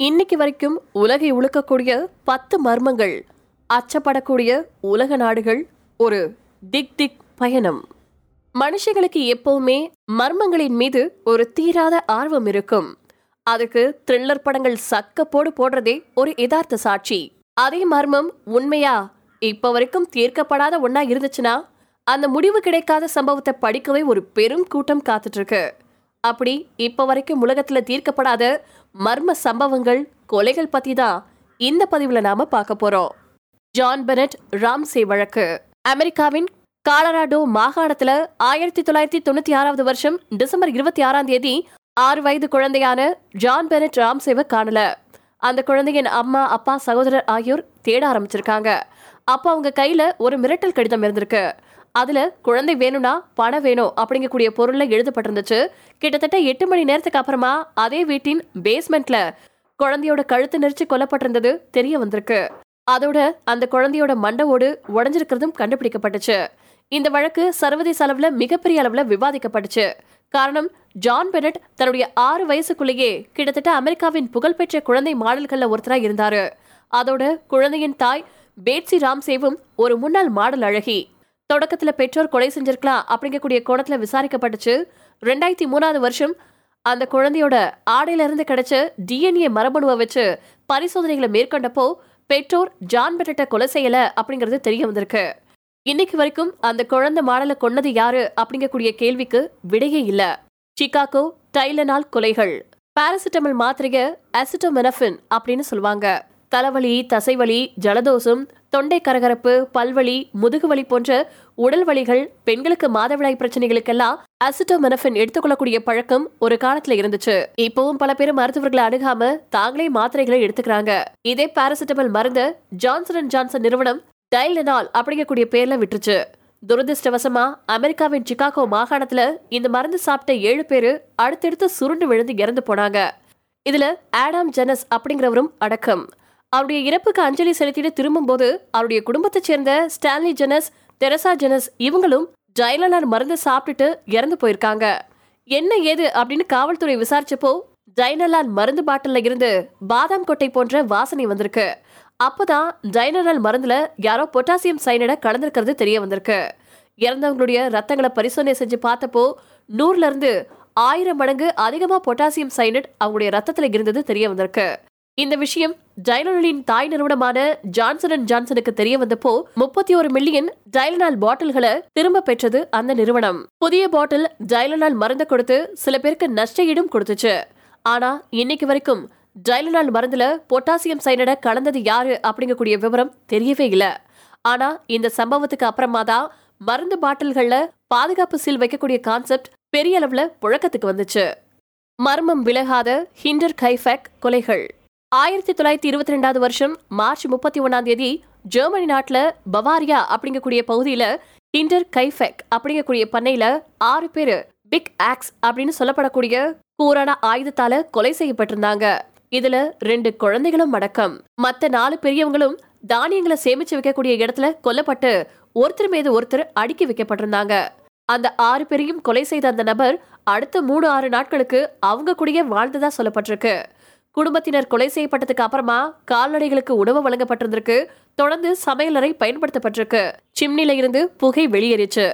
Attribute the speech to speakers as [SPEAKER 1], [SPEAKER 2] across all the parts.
[SPEAKER 1] இன்னைக்கு வரைக்கும் உலகை உழுக்கக்கூடிய பத்து மர்மங்கள் அச்சப்படக்கூடிய உலக நாடுகள் ஒரு திக் திக் பயணம். மனுஷங்களுக்கு எப்பவுமே மர்மங்களின் மீது ஒரு தீராத ஆர்வம் இருக்கும். அதுக்கு த்ரில்லர் படங்கள் சக்க போடு போடுறதே ஒரு யதார்த்த சாட்சி. அதே மர்மம் உண்மையா? இப்ப வரைக்கும் தீர்க்கப்படாத ஒன்னா இருந்துச்சுன்னா அந்த முடிவு கிடைக்காத சம்பவத்தை படிக்கவே ஒரு பெரும் கூட்டம் காத்துட்டு இருக்கு. அப்படி இப்ப வரைக்கும் உலகத்துல தீர்க்கப்படாத மர்ம சம்பவங்கள் கொலைகள் பத்தி தான் இந்த பதிவுல நாம பார்க்க போறோம். ஜான் பெனட் ராம்சே வழக்கு. அமெரிக்காவின் காலராடோ மாகாணத்துல ஆயிரத்தி தொள்ளாயிரத்தி தொண்ணூத்தி ஆறாவது வருஷம் டிசம்பர் இருபத்தி ஆறாம் தேதி ஆறு வயது குழந்தையான ஜான் பெனட் ராம்சேவை காணல. அந்த குழந்தையின் அம்மா அப்பா சகோதரர் ஆகியோர் தேட ஆரம்பிச்சிருக்காங்க. அப்போ அவங்க கையில ஒரு மிரட்டல் கடிதம் இருந்திருக்கு. அதில் குழந்தை வேணும்னா பணம் வேணும் அப்படிங்கக்கூடிய பொருள்ல எழுதப்பட்டிருந்துச்சு. கிட்டத்தட்ட எட்டு மணி நேரத்துக்கு அப்புறமா அதே வீட்டின் பேஸ்மெண்ட்ல குழந்தையோட கழுத்து நெரிச்சு கொல்லப்பட்டிருந்தது தெரிய வந்திருக்கு. அதோட அந்த குழந்தையோட மண்டவோடு உடஞ்சிருக்கிறதும் கண்டுபிடிக்கப்பட்டுச்சு. இந்த வழக்கு சர்வதேச அளவுல மிகப்பெரிய அளவுல விவாதிக்கப்பட்டுச்சு. காரணம் ஜான் பெனட் தன்னுடைய ஆறு வயசுக்குள்ளேயே கிட்டத்தட்ட அமெரிக்காவின் புகழ்பெற்ற குழந்தை மாடல்கள்ல ஒருத்தராக இருந்தாரு. அதோட குழந்தையின் தாய் பேட்சி ராம்சேவும் ஒரு முன்னாள் மாடல் அழகி. தொடக்கத்துல பெற்றோர் கொலை செஞ்சிருக்கலாம் அப்படிங்கக்கூடிய கோணத்துல விசாரிக்கப்பட்டுச்சு. ரெண்டாயிரத்தி மூணாவது வருஷம் அந்த குழந்தையோட ஆடையில இருந்து கிடைச்ச டிஎன்ஏ மரபணுவை வச்சு பரிசோதனைகளை மேற்கொண்டப்போ பெற்றோர் ஜான் பெட்டட்ட கொலை செய்யல அப்படிங்கிறது தெரிய வந்திருக்கு. இன்னைக்கு வரைக்கும் அந்த குழந்தை மாடலை கொன்னது யாரு அப்படிங்கக்கூடிய கேள்விக்கு விடையே இல்ல. சிகாகோ டைலனால் கொலைகள். பாராசிட்டமல் மாத்திரைய அசிட்டோமெனஃபின் அப்படின்னு சொல்லுவாங்க. தலைவலி தசைவலி ஜலதோஷம் தொண்டை கரகரப்பு பல்வலி முதுகுவலி போன்ற உடல் வலிகள் பெண்களுக்கு மாதவிடாய் பிரச்சனைகளுக்கெல்லாம் அசிட்டோமெனஃபின் எடுத்துக்கொள்ளக்கூடிய பழக்கம் ஒரு காலத்துல இருந்துச்சு. இப்பவும் பல பேர் மருத்துவர்களை அணுகாம தாங்களே மாத்திரைகளை எடுத்துக்கிறாங்க. இதே பாராசிட்டமல் மருந்து ஜான்சன் அண்ட் ஜான்சன் நிறுவனம் டைலனால் அப்படிங்கக்கூடிய பேர்ல விட்டுருச்சு. துரதிருஷ்டவசமா அமெரிக்காவின் சிகாகோ மாகாணத்துல இந்த மருந்து சாப்பிட்ட ஏழு பேரு அடுத்தடுத்து சுருண்டு விழுந்து இறந்து போனாங்க. இதுல ஆடாம் ஜெனஸ் அப்படிங்கிறவரும் அடக்கம். அவருடைய இறப்புக்கு அஞ்சலி செலுத்திட்டு திரும்பும்போது அவருடைய குடும்பத்தைச் சேர்ந்த ஸ்டான்லி ஜெனஸ் தெரசா ஜெனஸ் இவங்களும் ஜைலனார் மருந்து சாப்பிட்டுட்டு இறந்து போயிருக்காங்க. என்ன ஏது அப்படின்னு காவல்துறை விசாரிச்சப்போ ஜைனலால் மருந்து பாட்டில்ல இருந்து பாதாம் கொட்டை போன்ற வாசனை வந்திருக்கு. அப்பதான் ஜைனலால் மருந்துல யாரோ பொட்டாசியம் சைனடை கலந்திருக்கிறது தெரிய வந்திருக்கு. இறந்தவங்களுடைய ரத்தங்களை பரிசோதனை செஞ்சு பார்த்தப்போ நூறுல இருந்து ஆயிரம் மடங்கு அதிகமா பொட்டாசியம் சைனட் அவங்களுடைய ரத்தத்துல இருந்தது தெரிய வந்திருக்கு. இந்த விஷயம் டைலனலின் தாய் நிறுவனமான ஜான்சன் அண்ட் ஜான்சனுக்கு தெரிய வந்தப்போ முப்பத்தி ஒரு மில்லியன் டைலனால் பாட்டில்களை திரும்ப பெற்றது அந்த நிறுவனம். புதிய பாட்டில் டைலனால் மருந்து கொடுத்து சில பேருக்கு நஷ்ட ஈடும் கொடுத்துச்சு. ஆனா இன்னைக்கு வரைக்கும் டைலனால் மருந்துல பொட்டாசியம் சைனட கலந்தது யாரு அப்படிங்கக்கூடிய விவரம் தெரியவே இல்ல. ஆனா இந்த சம்பவத்துக்கு அப்புறமா தான் மருந்து பாட்டில்கள்ல பாதுகாப்பு சீல் வைக்கக்கூடிய கான்செப்ட் பெரிய அளவுல புழக்கத்துக்கு வந்துச்சு. மர்மம் விலகாத ஹிண்டர் கைஃபேக் கொலைகள். ஆயிரத்தி தொள்ளாயிரத்தி இருபத்தி ரெண்டாவது வருஷம் மார்ச் முப்பத்தி ஒன்றாம் தேதி ஜெர்மனி நாட்டில் பவாரியா அப்படிங்கக்கூடிய பகுதியில் இன்டர் கைஃபெக் அப்படிங்கக்கூடிய பண்ணையில ஆறு பேர் பிக் ஆக்ஸ் அப்படின்னு சொல்லப்படக்கூடிய கூரான ஆயுதத்தால கொலை செய்யப்பட்டிருந்தாங்க. இதுல ரெண்டு குழந்தைகளும் அடக்கம். மத்த நாலு பெரியவங்களும் தானியங்களை சேமிச்சு வைக்கக்கூடிய இடத்துல கொல்லப்பட்டு ஒருத்தர் மீது ஒருத்தர் அடுக்கி வைக்கப்பட்டிருந்தாங்க. அந்த ஆறு பேரையும் கொலை செய்த அந்த நபர் அடுத்த மூணு ஆறு நாட்களுக்கு அவங்க கூடயே வாழ்ந்ததா சொல்லப்பட்டிருக்கு. குடும்பத்தினர் கொலை செய்யப்பட்டதுக்கு அப்புறமா கால்நடைகளுக்கு உணவு வழங்கப்பட்டிருந்திருக்கு. தொடர்ந்து சமையலறை பயன்படுத்தப்பட்டிருக்கு. சிம்னில இருந்து புகை வெளியேறிச்சு.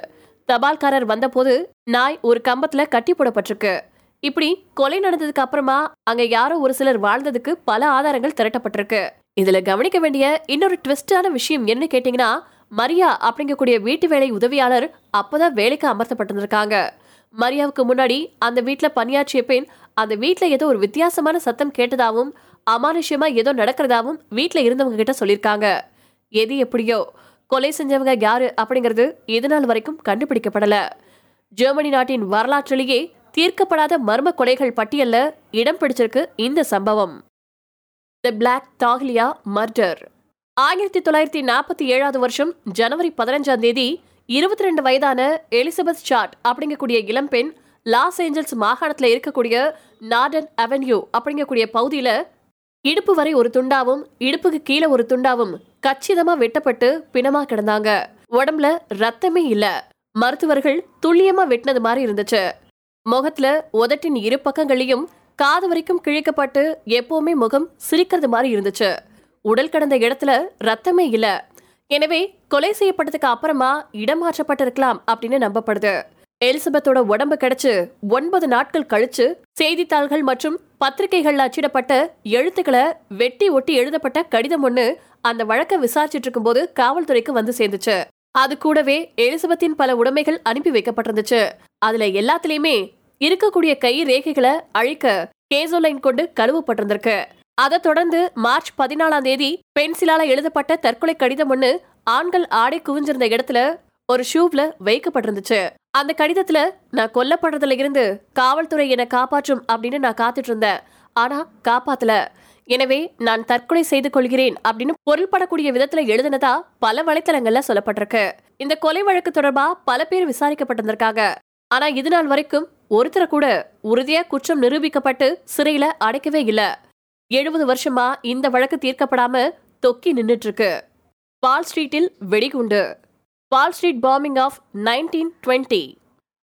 [SPEAKER 1] தபால்காரர் வந்தபோது நாய் ஒரு கம்பத்துல கட்டி போடப்பட்டிருக்கு. இப்படி கொலை நடந்ததுக்கு அப்புறமா அங்க யாரோ ஒரு சிலர் வாழ்ந்ததுக்கு பல ஆதாரங்கள் திரட்டப்பட்டிருக்கு. இதுல கவனிக்க வேண்டிய இன்னொரு ட்விஸ்டான விஷயம் என்ன கேட்டீங்கன்னா மரியா அப்படிங்கக்கூடிய வீட்டு வேலை உதவியாளர் அப்பதான் வேலைக்கு அமர்த்தப்பட்டிருந்திருக்காங்க. மரியாவுக்கு முன்னாடி அந்த வீட்டில் பணியாற்றிய பெண் அந்த வீட்டில் ஏதோ ஒரு வித்தியாசமான சத்தம் கேட்டதாகவும் அமானுஷ்யமா ஏதோ நடக்கிறதாவும் வீட்டில் இருந்தவங்க கிட்ட சொல்லியிருக்காங்க எது எப்படியோ கொலை செஞ்சவங்க யாரு அப்படிங்கிறது இது நாள் வரைக்கும் கண்டுபிடிக்கப்படல. ஜெர்மனி நாட்டின் வரலாற்றிலேயே தீர்க்கப்படாத மர்ம கொலைகள் பட்டியல்ல இடம் பிடிச்சிருக்கு இந்த சம்பவம். த பிளாக் தாஹ்லியா மர்டர் ஆயிரத்தி தொள்ளாயிரத்தி நாற்பத்தி ஏழாவது வருஷம் ஜனவரி பதினஞ்சாம் தேதி இருபத்தி ரெண்டு வயதான எலிசபெத் ஷாட் அப்படிங்கக்கூடிய இளம்பெண் லாஸ் ஏஞ்சல்ஸ் மாகாணத்தில் இருக்கக்கூடிய நார்டன் அவென்யூ அப்படிங்கக்கூடிய பகுதியில் இடுப்பு வரை ஒரு துண்டாவும் இடுப்புக்கு கீழே ஒரு துண்டாவும் கச்சிதமாக வெட்டப்பட்டு பிணமாக கிடந்தாங்க. உடம்புல ரத்தமே இல்லை. மருத்துவர்கள் துல்லியமாக வெட்டினது மாதிரி இருந்துச்சு. முகத்துல உதட்டின் இரு பக்கங்களையும் காது வரைக்கும் கிழிக்கப்பட்டு எப்பவுமே முகம் சிரிக்கிறது மாதிரி இருந்துச்சு. உடல் கடந்த இடத்துல ரத்தமே இல்லை. எனவே கொலை செய்யப்பட்டதுக்கு அப்புறமா இடமாற்றப்பட்டிருக்கலாம் அப்படின்னு நம்பப்படுது. எலிசபெத்தோட உடம்பு கிடைச்சு ஒன்பது நாட்கள் கழிச்சு செய்தித்தாள்கள் மற்றும் பத்திரிகைகள்ல அச்சிடப்பட்ட எழுத்துக்களை வெட்டி ஒட்டி எழுதப்பட்ட கடிதம் ஒண்ணு அந்த வழக்கை விசாரிச்சிட்டு இருக்கும்போது காவல்துறைக்கு வந்து சேர்ந்துச்சு. அது கூடவே எலிசபெத்தின் பல உடைமைகள் அனுப்பி வைக்கப்பட்டிருந்துச்சு. அதுல எல்லாத்துலயுமே இருக்கக்கூடிய கை ரேகைகளை அழிக்க கேசோலைன் கொண்டு கழுவப்பட்டிருந்திருக்கு. அதை தொடர்ந்து மார்ச் பதினாலாம் தேதி பென்சிலால எழுதப்பட்ட தற்கொலை கடிதம் ஒண்ணு ஆண்கள் ஆடை குவிஞ்சிருந்த இடத்துல ஒரு ஷூவ்ல வைக்கப்பட்டிருந்துச்சு. அந்த கடிதத்துல நான் கொல்லப்படுறதுல இருந்து காவல்துறை என்னை காப்பாற்றும் அப்படின்னு நான் காத்துட்டு இருந்தேன் ஆனா காப்பாத்தல. எனவே நான் தற்கொலை செய்து கொள்கிறேன் அப்படின்னு பொருள்படக்கூடிய விதத்துல எழுதினதா பல வலைத்தளங்கள்ல சொல்லப்பட்டிருக்கு. இந்த கொலை வழக்கு தொடர்பா பல பேர் விசாரிக்கப்பட்டிருந்திருக்காங்க. ஆனா இது நாள் வரைக்கும் ஒருத்தரை கூட உறுதியா குற்றம் நிரூபிக்கப்பட்டு சிறையில அடைக்கவே இல்ல. எழுபது வருஷமா இந்த வழக்கு தீர்க்கப்படாம தொக்கி நின்றுட்டு இருக்கு வால் ஸ்ட்ரீட்டில் வெடிகுண்டு. Wall Street bombing of nineteen twenty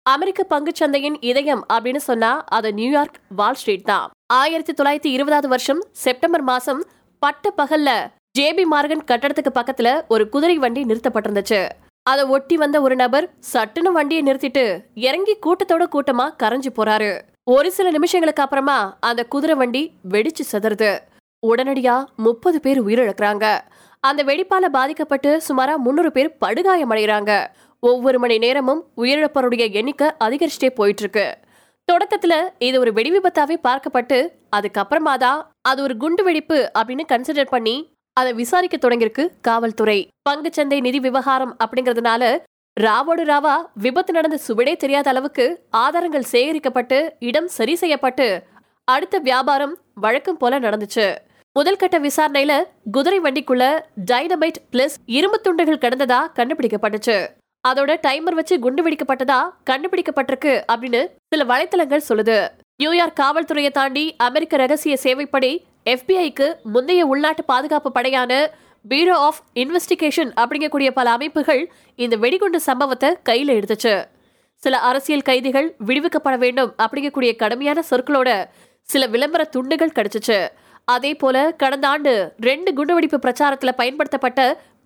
[SPEAKER 1] அமெரிக்க பங்குச்சந்தையின் இதயம் அப்படின்னு சொன்னா அது நியூயார்க் வால் ஸ்ட்ரீட் தான். ஆயிரத்தி தொள்ளாயிரத்தி இருபதாவது வருஷம் செப்டம்பர் மாசம் பட்ட பகல்ல ஜேபி மார்கன் கட்டடத்துக்கு பக்கத்துல ஒரு குதிரை வண்டி நிறுத்தப்பட்டிருந்துச்சு. அதை ஒட்டி வந்த ஒரு நபர் சட்டுன்னு வண்டியை நிறுத்திட்டு இறங்கி கூட்டத்தோட கூட்டமா கரைஞ்சு போறாரு. ஒரு சில நிமிஷங்களுக்கு அப்புறமா அந்த குதிரை வண்டி வெடிச்சு சிதறுது. உடனடியா முப்பது பேர் உயிரிழக்கிறாங்க. அந்த வெடிப்பால பாதிக்கப்பட்டு சுமாரா முன்னூறு பேர் படுகாயமடைகிறாங்க. ஒவ்வொரு மணி நேரமும் உயிரிழப்பவருடைய எண்ணிக்கை அதிகரிச்சுட்டே போயிட்டு இருக்கு தொடக்கத்துல இது ஒரு வெடி விபத்தாவே பார்க்கப்பட்டு அதுக்கப்புறமா தான் அது ஒரு குண்டு வெடிப்பு அப்படின்னு கன்சிடர் பண்ணி அதை விசாரிக்க தொடங்கியிருக்கு காவல்துறை. பங்குச்சந்தை நிதி விவகாரம் அப்படிங்கறதுனால ராவோடு ராவா விபத்து நடந்த சுவடே தெரியாத அளவுக்கு ஆதாரங்கள் சேகரிக்கப்பட்டு இடம் சரி செய்யப்பட்டு அடுத்த வியாபாரம் வழக்கம் போல நடந்துச்சு. முதல் கட்ட விசாரணையில குதிரை வண்டிக்குள்ள டைனமைட் பிளஸ் இரும்பு துண்டுகள் கடந்ததா கண்டுபிடிக்கப்பட்டுச்சு. அதோட டைமர் வச்சு குண்டு வெடிக்கப்பட்டதா கண்டுபிடிக்கப்பட்டிருக்கு அப்படின்னு சில வலைத்தளங்கள் சொல்லுது. நியூயார்க் காவல்துறையை தாண்டி அமெரிக்க ரகசிய சேவைப்படை எஃபிஐக்கு முந்தைய உள்நாட்டு பாதுகாப்பு படையான பியூரோ ஆஃப் இன்வெஸ்டிகேஷன் அப்படிங்கக்கூடிய பல அமைப்புகள் இந்த வெடிகுண்டு சம்பவத்தை கையில் எடுத்துச்சு. சில அரசியல் கைதிகள் விடுவிக்கப்பட வேண்டும் அப்படிங்கக்கூடிய கடுமையான சொற்களோட சில விளம்பர துண்டுகள் கிடைச்சிச்சு. அதே போல கடந்த ஆண்டு ரெண்டு குண்டுவெடிப்பு பிரச்சாரத்துல பயன்படுத்தப்பட்ட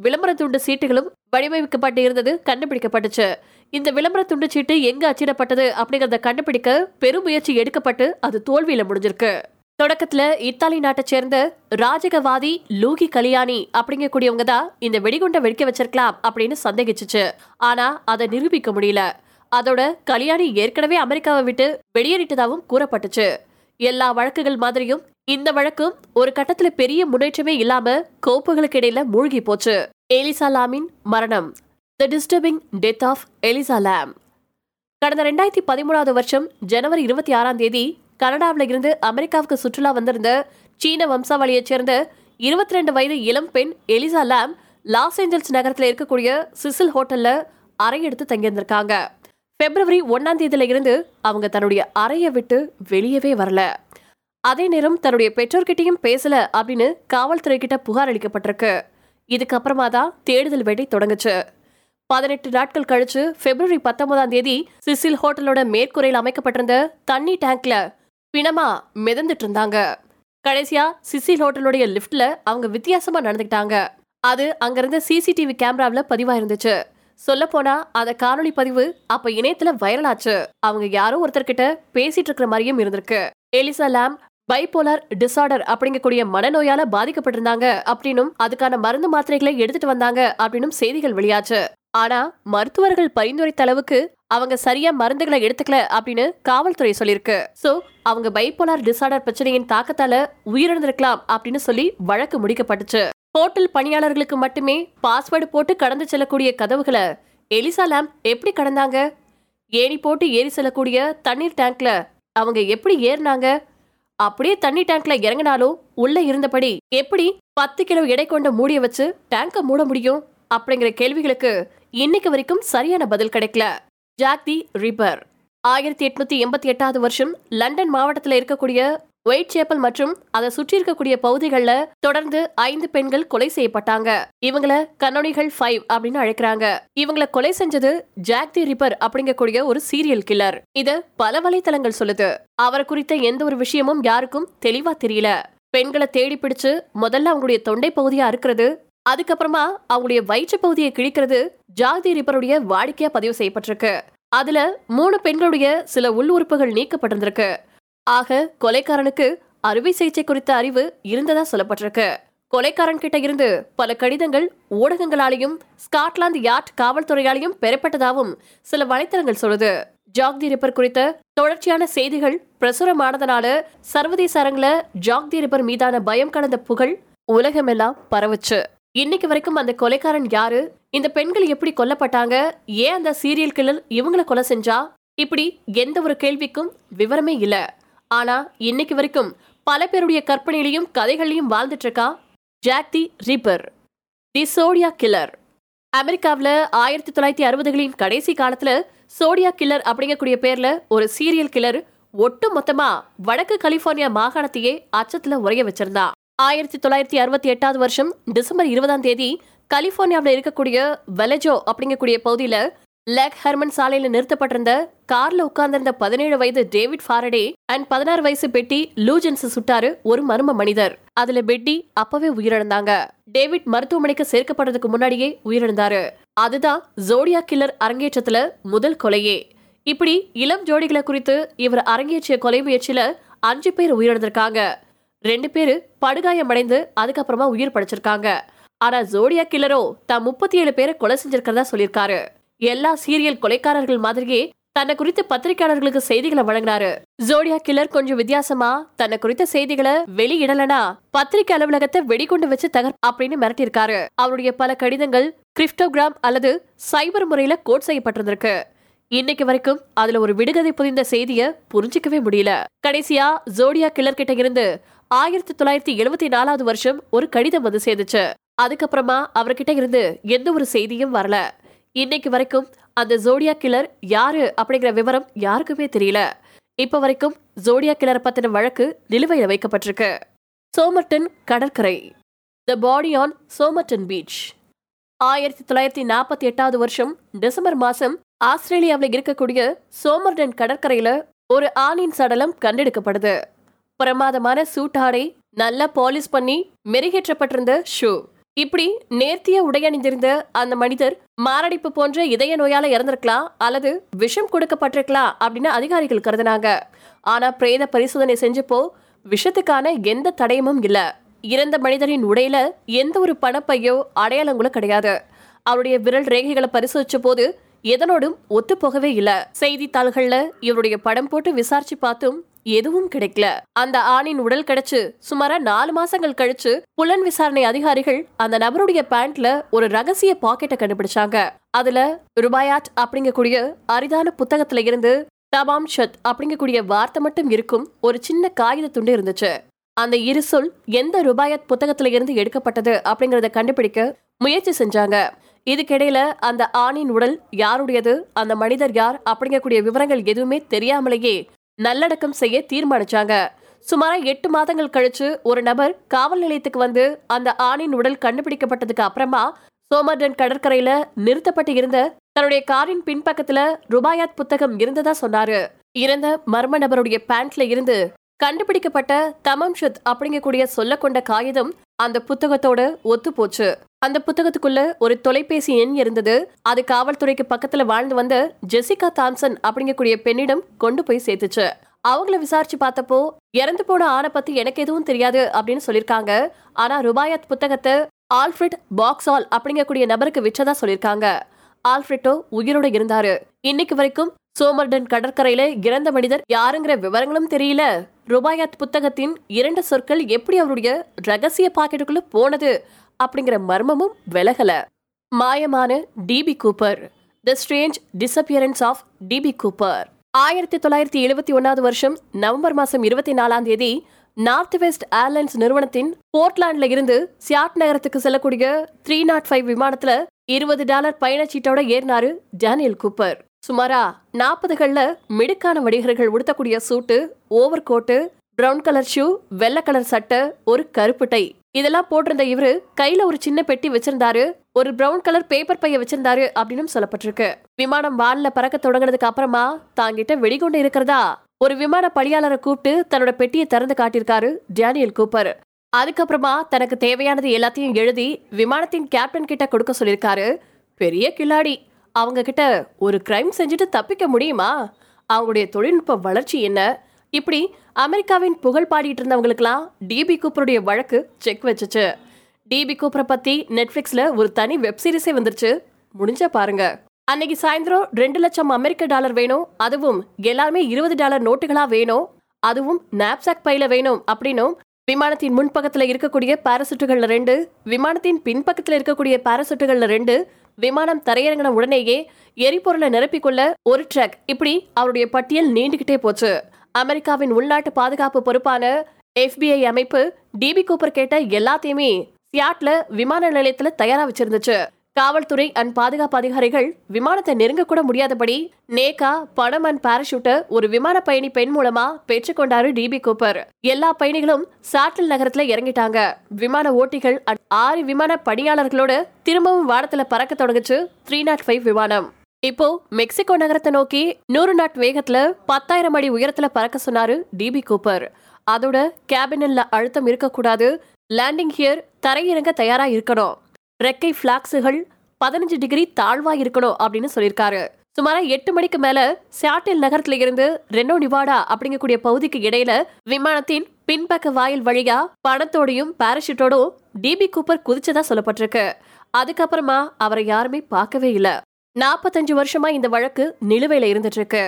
[SPEAKER 1] விளம்பர துண்டு சீட்டுகளும் வடிவமைக்கப்பட்டு இருந்தது கண்டுபிடிக்கப்பட்டுச்சு. இந்த விளம்பர துண்டு சீட்டு எங்க அச்சிடப்பட்டது அப்படிங்கறத கண்டுபிடிக்க பெரும் முயற்சி எடுக்கப்பட்டு அது தோல்வியில முடிஞ்சிருக்கு. தொடக்கத்துல இத்தாலி நாட்டை சேர்ந்த ராஜகவாதி லூகி கலியாணி அப்படிங்கக்கூடியவங்க தான் இந்த வெடிகுண்டை வெடிக்க வச்சிருக்கலாம் அப்படின்னு சந்தேகிச்சுச்சு. ஆனா அதை நிரூபிக்க முடியல. அதோட கலியாணி ஏற்கனவே அமெரிக்காவை விட்டு வெளியேறிட்டதாகவும் கூறப்பட்டுச்சு. எல்லா வழக்குகள் மாதிரியும் இந்த வழக்கும் ஒரு கட்டத்துல பெரிய முன்னேற்றமே இல்லாம கோப்புகளுக்கு இடையில மூழ்கி போச்சு. எலிசா லாமின் மரணம். The disturbing death of Elisa Lam கடந்த ரெண்டாயிரத்தி பதிமூணாவது வருஷம் ஜனவரி இருபத்தி ஆறாம் தேதி கனடாவில் இருந்து அமெரிக்காவுக்கு சுற்றுலா வந்திருந்த சீன வம்சாவளியைச் சேர்ந்த இருபத்தி ரெண்டு வயது இளம் பெண் எலிசா லாம் லாஸ் ஏஞ்சல்ஸ் நகரத்தில் இருக்கக்கூடிய சிசில் ஹோட்டல்ல அறை எடுத்து தங்கியிருந்திருக்காங்க. பிப்ரவரி ஒன்னாம் தேதியில இருந்து அவங்க தன்னுடைய அறையை விட்டு வெளியவே வரல. அதே நேரம் தன்னுடைய பெற்றோர்கிட்டையும் பேசல அப்படின்னு காவல்துறை கிட்ட புகார் அளிக்கப்பட்டிருக்கு. இதுக்கப்புறமா தான் தேடுதல் வேட்டை தொடங்குச்சு. பதினெட்டு நாட்கள் கழிச்சு பிப்ரவரி பத்தொன்பதாம் தேதி சிசில் ஹோட்டலோட மேற்கூரையில் அமைக்கப்பட்டிருந்த தண்ணி டேங்க்ல பிணமா மிதந்துட்டு இருந்தாங்க. கடைசியா சிசில் ஹோட்டலுடைய லிஃப்ட்ல அவங்க வித்தியாசமா நடந்துக்கிட்டாங்க. அது அங்கிருந்த சிசிடிவி கேமராவில் பதிவாயிருந்துச்சு. சொல்ல போனா அந்த காணொளி பதிவு அப்ப இணையத்துல வைரல் ஆச்சு அவங்க யாரோ ஒருத்தர்கிட்ட பேசிட்டு இருக்கிற மாதிரியும் இருந்திருக்கு. எலிசா லாம் பைபோலார் டிசார்டர் அப்படிங்கக்கூடிய மனநோயால பாதிக்கப்பட்டிருந்தாங்க அப்படின்னும் அதுக்கான மருந்து மாத்திரைகளை எடுத்துட்டு வந்தாங்க அப்படின்னும் செய்திகள் வெளியாச்சு. ஆனா மருத்துவர்கள் பரிந்துரைத்த அளவுக்கு அவங்க சரியா மருந்துகளை எடுத்துக்கல அப்படின்னு காவல்துறை சொல்லியிருக்கு. சோ அவங்க பைபோலார் டிசார்டர் பிரச்சனையின் தாக்கத்தால உயிரிழந்திருக்கலாம் அப்படின்னு சொல்லி வழக்கு முடிக்கப்பட்டுச்சு. ஹோட்டல் பணியாளர்களுக்கு மட்டுமே பாஸ்வேர்டு போட்டு கடந்து செல்லக்கூடிய கதவுகளை எலிசா லேம்ப் எப்படி கடந்தாங்க? ஏணி போட்டு ஏறி செல்லக்கூடிய தண்ணீர் டேங்க்ல அவங்க எப்படி ஏறினாங்க? அப்படியே தண்ணி டேங்க்ல இறங்கினாலும் உள்ள இருந்தபடி எப்படி பத்து கிலோ எடை கொண்ட மூடிய வச்சு டேங்க மூட முடியும்? அப்படிங்கிற கேள்விகளுக்கு இன்னைக்கு வரைக்கும் சரியான பதில் கிடைக்கல. Jack the Ripper. ஆயிரத்தி எட்நூத்தி எண்பத்தி எட்டாவது வருஷம் லண்டன் மாவட்டத்தில் இருக்கக்கூடிய ஒயிட் சேப்பல் மற்றும் அதை சுற்றி இருக்கக்கூடிய பகுதிகளில் தொடர்ந்து ஐந்து பெண்கள் கொலை செய்யப்பட்டாங்க. இவங்கள கனோனிகள் ஃபைவ் அப்படின்னு அழைக்கிறாங்க. இவங்கள கொலை செஞ்சது ஜாக் தி ரிப்பர் அப்படிங்கக்கூடிய ஒரு சீரியல் கில்லர் இது பல வலைத்தளங்கள் சொல்லுது. அவர் குறித்த எந்த ஒரு விஷயமும் யாருக்கும் தெளிவா தெரியல. பெண்களை தேடி பிடிச்சு முதல்ல அவங்களுடைய தொண்டை பகுதியா இருக்கிறது அதுக்கப்புறமா அவங்களுடைய வயிற்று பகுதியை கிழிக்கிறது ஜாக் ரிப்பருடைய வாடிக்கையா பதிவு செய்யப்பட்டிருக்கு. அதுல மூணு பெண்களுடைய சில உள் உறுப்புகள் நீக்கப்பட்டிருந்திருக்கு. ஆக கொலைக்காரனுக்கு அறுவை சிகிச்சை குறித்த அறிவு இருந்ததா சொல்லப்பட்டிருக்கு. கொலைக்காரன் கிட்ட இருந்து பல கடிதங்கள் ஊடகங்களாலையும் ஸ்காட்லாந்து யார்ட் காவல்துறையாலையும் பெறப்பட்டதாகவும் சில வலைத்தளங்கள் சொல்லுது. ஜாக் தி ரிப்பர் குறித்த தொடர்ச்சியான செய்திகள் பிரசுரமானதனால சர்வதேச அரங்குல ஜாக் தி ரிப்பர் மீதான பயம் கலந்த புகழ் உலகமெல்லாம் பரவுச்சு. இன்னைக்கு வரைக்கும் அந்த கொலைக்காரன் யாரு? இந்த பெண்கள் எப்படி கொல்லப்பட்டாங்க? ஏன் அந்த சீரியல் கில்லர் இவங்களை கொலை செஞ்சா? இப்படி எந்த ஒரு கேள்விக்கும் விவரமே இல்லை. ஆனா இன்னைக்கு வரைக்கும் பல பேருடைய கற்பனையிலையும் கதைகளையும் வாழ்ந்துட்டு இருக்கா Jack the Ripper the Zodiac killer. அமெரிக்காவில் ஆயிரத்தி தொள்ளாயிரத்தி அறுபதுகளின் கடைசி காலத்தில் சோடியா கில்லர் அப்படிங்கக்கூடிய பேரில் ஒரு சீரியல் கில்லர் ஒட்டு மொத்தமாக வடக்கு கலிபோர்னியா மாகாணத்தையே அச்சத்தில் உரைய வச்சிருந்தா. ஆயிரத்தி தொள்ளாயிரத்தி அறுபத்தி எட்டாவது வருஷம் டிசம்பர் இருபதாம் தேதி கலிபோர்னியாவில் இருக்கக்கூடிய வெலஜோ அப்படிங்கக்கூடிய பகுதியில் லேக் ஹெர்மன் சாலையில நிறுத்தப்பட்டிருந்த கார்ல உட்கார்ந்திருந்த பதினேழு வயது டேவிட் ஃபாரடே அண்ட் பதினாறு வயசு பெட்டி லூஜன்ஸ் சுட்டாரு ஒரு மர்ம மனிதர். அதுல பெட்டி அப்பவே உயிரிழந்தாங்க. டேவிட் மருத்துவமனைக்கு சேர்க்கப்படுறதுக்கு முன்னாடியே உயிரிழந்தாரு. அதுதான் ஜோடியா கில்லர் அரங்கேற்றத்துல முதல் கொலையே. இப்படி இளம் ஜோடிகளை குறித்து இவர் அரங்கேற்றிய கொலை முயற்சியில அஞ்சு பேர் உயிரிழந்திருக்காங்க. ரெண்டு பேரு படுகாயமடைந்து அதுக்கப்புறமா உயிர் படைச்சிருக்காங்க. ஆனா ஜோடியா கில்லரோ தான் முப்பத்தி ஏழு பேரை கொலை செஞ்சிருக்கிறதா சொல்லியிருக்காரு. எல்லா சீரியல் கொலைக்காரர்கள் மாதிரியே தன்னை குறித்த பத்திரிகையாளர்களுக்கு செய்திகளை வழங்கினாரு. ஜோடியா கில்லர் கொஞ்சம் வித்தியாசமா தன்னை குறித்த செய்திகளை வெளியிடலனா பத்திரிகை அலுவலகத்தை வெடிகுண்டு வச்சு தகர் அப்படின்னு மிரட்டியிருக்காரு. அவருடைய பல கடிதங்கள் கிரிப்டோகிராம் அல்லது சைபர் முறையில கோட் செய்யப்பட்டிருந்திருக்கு. இன்னைக்கு வரைக்கும் அதுல ஒரு விடுகதை புதிந்த செய்திய புரிஞ்சிக்கவே முடியல. கடைசியா ஜோடியா கில்லர் கிட்ட இருந்து ஆயிரத்தி தொள்ளாயிரத்தி எழுபத்தி நாலாவது வருஷம் ஒரு கடிதம் வந்து சேர்ந்துச்சு. அதுக்கப்புறமா அவர்கிட்ட இருந்து எந்த ஒரு செய்தியும் வரல. இன்னைக்கு வரைக்கும் அந்த ஜோடியா கிளர் யாரு அப்படிங்கிற விவரம் யாருக்குமே தெரியல. இப்ப வரைக்கும் ஜோடியா கிளர் பத்தின வழக்கு நிலுவையில் வைக்கப்பட்டிருக்கு. சோமர்டன் கடற்கரை. The body on Somerton beach ஆயிரத்தி தொள்ளாயிரத்தி நாற்பத்தி எட்டாவது வருஷம் டிசம்பர் மாசம் ஆஸ்திரேலியாவில் இருக்கக்கூடிய சோமர்டன் கடற்கரையில ஒரு ஆணின் சடலம் கண்டெடுக்கப்படுது. பிரமாதமான சூட்டாடை நல்லா பாலிஷ் பண்ணி மெருகேற்றப்பட்டிருந்த ஷூ இப்படி நேர்த்திய உடையணிந்திருந்த அந்த மனிதர் மாரடைப்பு போன்ற இதய நோயால இறந்திருக்கலாம் அல்லது விஷம் கொடுக்கப்பட்டிருக்கலாம் அப்படின்னு அதிகாரிகள் கருதினாங்க. ஆனா பிரேத பரிசோதனை செஞ்சப்போ விஷத்துக்கான எந்த தடயமும் இல்ல. இறந்த மனிதரின் உடையில எந்த ஒரு பணப்பையோ அடையாளங்களும் கிடையாது. அவருடைய விரல் ரேகைகளை பரிசோதிச்ச போது எதனோடும் ஒத்து போகவே இல்ல. செய்தித்தாள்கள்ல இவருடைய படம் போட்டு விசாரிச்சு பார்த்தும் எதுவும் கிடைக்கல. அந்த ஆணின் உடல் கிடைச்சு சுமாரா நாலு மாசங்கள் கழிச்சு புலன் விசாரணை அதிகாரிகள் அந்த நபருடைய பேண்ட்ல ஒரு ரகசிய பாக்கெட்டை கண்டுபிடிச்சாங்க. அதுல ருபாயாட் அப்படிங்கக்கூடிய அரிதான புத்தகத்துல இருந்து தபாம் ஷத் அப்படிங்கக்கூடிய வார்த்தை மட்டும் இருக்கும் ஒரு சின்ன காகித துண்டு இருந்துச்சு. அந்த இரு சொல் எந்த ருபாயத் புத்தகத்துல இருந்து எடுக்கப்பட்டது அப்படிங்கறத கண்டுபிடிக்க முயற்சி செஞ்சாங்க. இதுக்கிடையில அந்த ஆணின் உடல் யாருடையது அந்த மனிதர் யார் அப்படிங்கக்கூடிய விவரங்கள் எதுவுமே தெரியாமலேயே நல்லடக்கம் செய்ய தீர்மானிச்சாங்க. சுமாரா எட்டு மாதங்கள் கழிச்சு ஒரு நபர் காவல் நிலையத்துக்கு வந்து அந்த ஆணின் உடல் கண்டுபிடிக்கப்பட்டதுக்கு அப்புறமா சோமர்டன் கடற்கரையில நிறுத்தப்பட்டு இருந்த தன்னுடைய காரின் பின்பக்கத்துல ருபாயாத் புத்தகம் இருந்ததா சொன்னாரு. இறந்த மர்ம நபருடைய பேண்ட்ல இருந்து கண்டுபிடிக்கப்பட்ட தமம்ஷத் அப்படிங்கக்கூடிய சொல்ல கொண்ட காகிதம் அந்த புத்தகத்தோட ஒத்து போச்சு அந்த புத்தகத்துக்குள்ள ஒரு தொலைபேசி எண் இருந்தது. அது காவல்துறைக்கு பக்கத்துல வாழ்ந்து வந்த ஜெசிகா தாம்சன் அப்படிங்கக்கூடிய பெண்ணிடம் கொண்டு போய் சேர்த்துச்சு. அவங்கள விசாரிச்சு பார்த்தப்போ இறந்து போன ஆணை பத்தி எனக்கு எதுவும் தெரியாது அப்படின்னு சொல்லிருக்காங்க. ஆனா ருபாயத் புத்தகத்தை ஆல்ஃபிரட் பாக்ஸால் அப்படிங்கக்கூடிய நபருக்கு விற்றதா சொல்லிருக்காங்க. ஆல்ஃபிரட்டோ உயிரோட இருந்தாரு. இன்னைக்கு வரைக்கும் சோமர்டன் கடற்கரையில இறந்த மனிதர் யாருங்கிற விவரங்களும் தெரியல. ருபாயத் புத்தகத்தின் இரண்டு சொற்கள் எப்படி அவருடைய ரகசிய பாக்கெட்டுக்குள்ள போனது? அப்படிங்கிற மர்மமும் விலகல. மாயமான DB Cooper. The strange disappearance of DB Cooper ஆயிரத்தி தொள்ளாயிரத்தி எழுபத்தி ஒன்னாவது வருஷம் நவம்பர் மாதம் இருபத்தி நாலாம் தேதி நார்த் வெஸ்ட் ஏர்லைன்ஸ் நிறுவனத்தின் போர்ட்லாண்ட்ல இருந்து சியாட் நகரத்துக்கு செல்லக்கூடிய த்ரீ நாட் ஃபைவ் விமானத்துல இருபது டாலர் பயணச்சீட்டோட ஏறினாரு டேனியல் கூப்பர். சுமாரா நாற்பதுகள்ல மிடுக்கான வடிகர்கள் உடுத்தக்கூடிய suit over coat brown colour shoe வெள்ளை கலர் சட்டை ஒரு கருப்பு டை. இதெல்லாம் போட்டிருந்த இவரு கையில ஒரு சின்ன பெட்டி வச்சிருந்தாரு ஒரு பிரவுன் கலர் பேப்பர் பைய வச்சிருந்தாரு அப்படின்னு சொல்லப்பட்டிருக்கு. விமானம் வால்ல பறக்க தொடங்கினதுக்கு அப்புறமா தாங்கிட்ட வெடிகுண்டு இருக்கிறதா? ஒரு விமான பணியாளரை கூப்பிட்டு தன்னோட பெட்டியை திறந்து காட்டியிருக்காரு டேனியல் கூப்பர். அதுக்கப்புறமா தனக்கு தேவையானது எல்லாத்தையும் எழுதி விமானத்தின் கேப்டன் கிட்ட கொடுக்க சொல்லியிருக்காரு. பெரிய கில்லாடி அவங்க கிட்ட ஒரு கிரைம் செஞ்சுட்டு தப்பிக்க முடியுமா? அவங்களுடைய தொழில்நுட்ப வளர்ச்சி என்ன? இப்படி அமெரிக்காவின் புகழ் பாடிட்டு இருந்தவங்களுக்கெல்லாம் டிபி கூப்பருடைய வழக்கு செக் வச்சுச்சு. டிபி கூப்பரை பத்தி நெட்ஃபிளிக்ஸ்ல ஒரு தனி வெப்சீரிஸே வந்துருச்சு. முடிஞ்ச பாருங்க. அன்னைக்கு சாயந்தரம் ரெண்டு லட்சம் அமெரிக்க டாலர் வேணும். அதுவும் எல்லாருமே இருபது டாலர் நோட்டுகளா வேணும். அதுவும் நாப்சாக் பையில வேணும் அப்படின்னும் விமானத்தின் முன்பக்கத்தில் இருக்கக்கூடிய பாராசூட்டுகள்ல ரெண்டு விமானத்தின் பின்பக்கத்தில் இருக்கக்கூடிய பாராசூட்டுகள்ல ரெண்டு விமானம் தரையிறங்கின உடனேயே எரிபொருளை நிரப்பிக்கொள்ள ஒரு ட்ரக் இப்படி அவருடைய பட்டியல் நீண்டுகிட்டே போச்சு. அமெரிக்காவின் உள்நாட்டு பாதுகாப்பு பொறுப்பான எஃபிஐ அமைப்பு டிபி கூப்பர் கேட்ட எல்லாத்தையுமே சியாட்ல விமான நிலையத்துல தயாரா வச்சிருந்துச்சு. காவல்துறை அண்ட் பாதுகாப்பு அதிகாரிகள் விமானத்தை நெருங்க கூட முடியாதபடி நேகா பணம் அண்ட் பாராஷூட்டை ஒரு விமான பயணி பெண் மூலமா பெற்றுக்கொண்டாரு டிபி கூப்பர் எல்லா பயணிகளும் சாட்டில் நகரத்துல இறங்கிட்டாங்க. விமான ஓட்டிகள் அண்ட் ஆறு விமான பணியாளர்களோட திரும்பவும் வானத்துல பறக்க தொடங்குச்சு. த்ரீ நாட் ஃபைவ் விமானம். இப்போ மெக்சிகோ நகரத்தை நோக்கி நூறு நாட் வேகத்துல பத்தாயிரம் அடி உயரத்துல பறக்க சொன்னாரு டிபி கூப்பர் அதோட கேபினில் அழுத்தம் இருக்கக்கூடாது. லேண்டிங் ஹியர் தரையிறங்க தயாரா இருக்கணும். ரெக்கை பிளாக்ஸுகள் பதினஞ்சு டிகிரி தாழ்வா இருக்கணும் அப்படின்னு சொல்லியிருக்காரு. சுமாரா எட்டு மணிக்கு மேல சியாட்டில் நகரத்துல இருந்து ரெனோ நிவாடா அப்படிங்கக்கூடிய பகுதிக்கு இடையில விமானத்தின் பின்பக்க வாயில் வழியா பணத்தோடையும் பாராஷூட்டோடும் டிபி கூப்பர் குதிச்சதா சொல்லப்பட்டிருக்கு. அதுக்கப்புறமா அவரை யாருமே பார்க்கவே இல்லை. நாற்பத்தஞ்சு வருஷமா இந்த வழக்கு நிலுவையில இருந்துட்டு இருக்கு.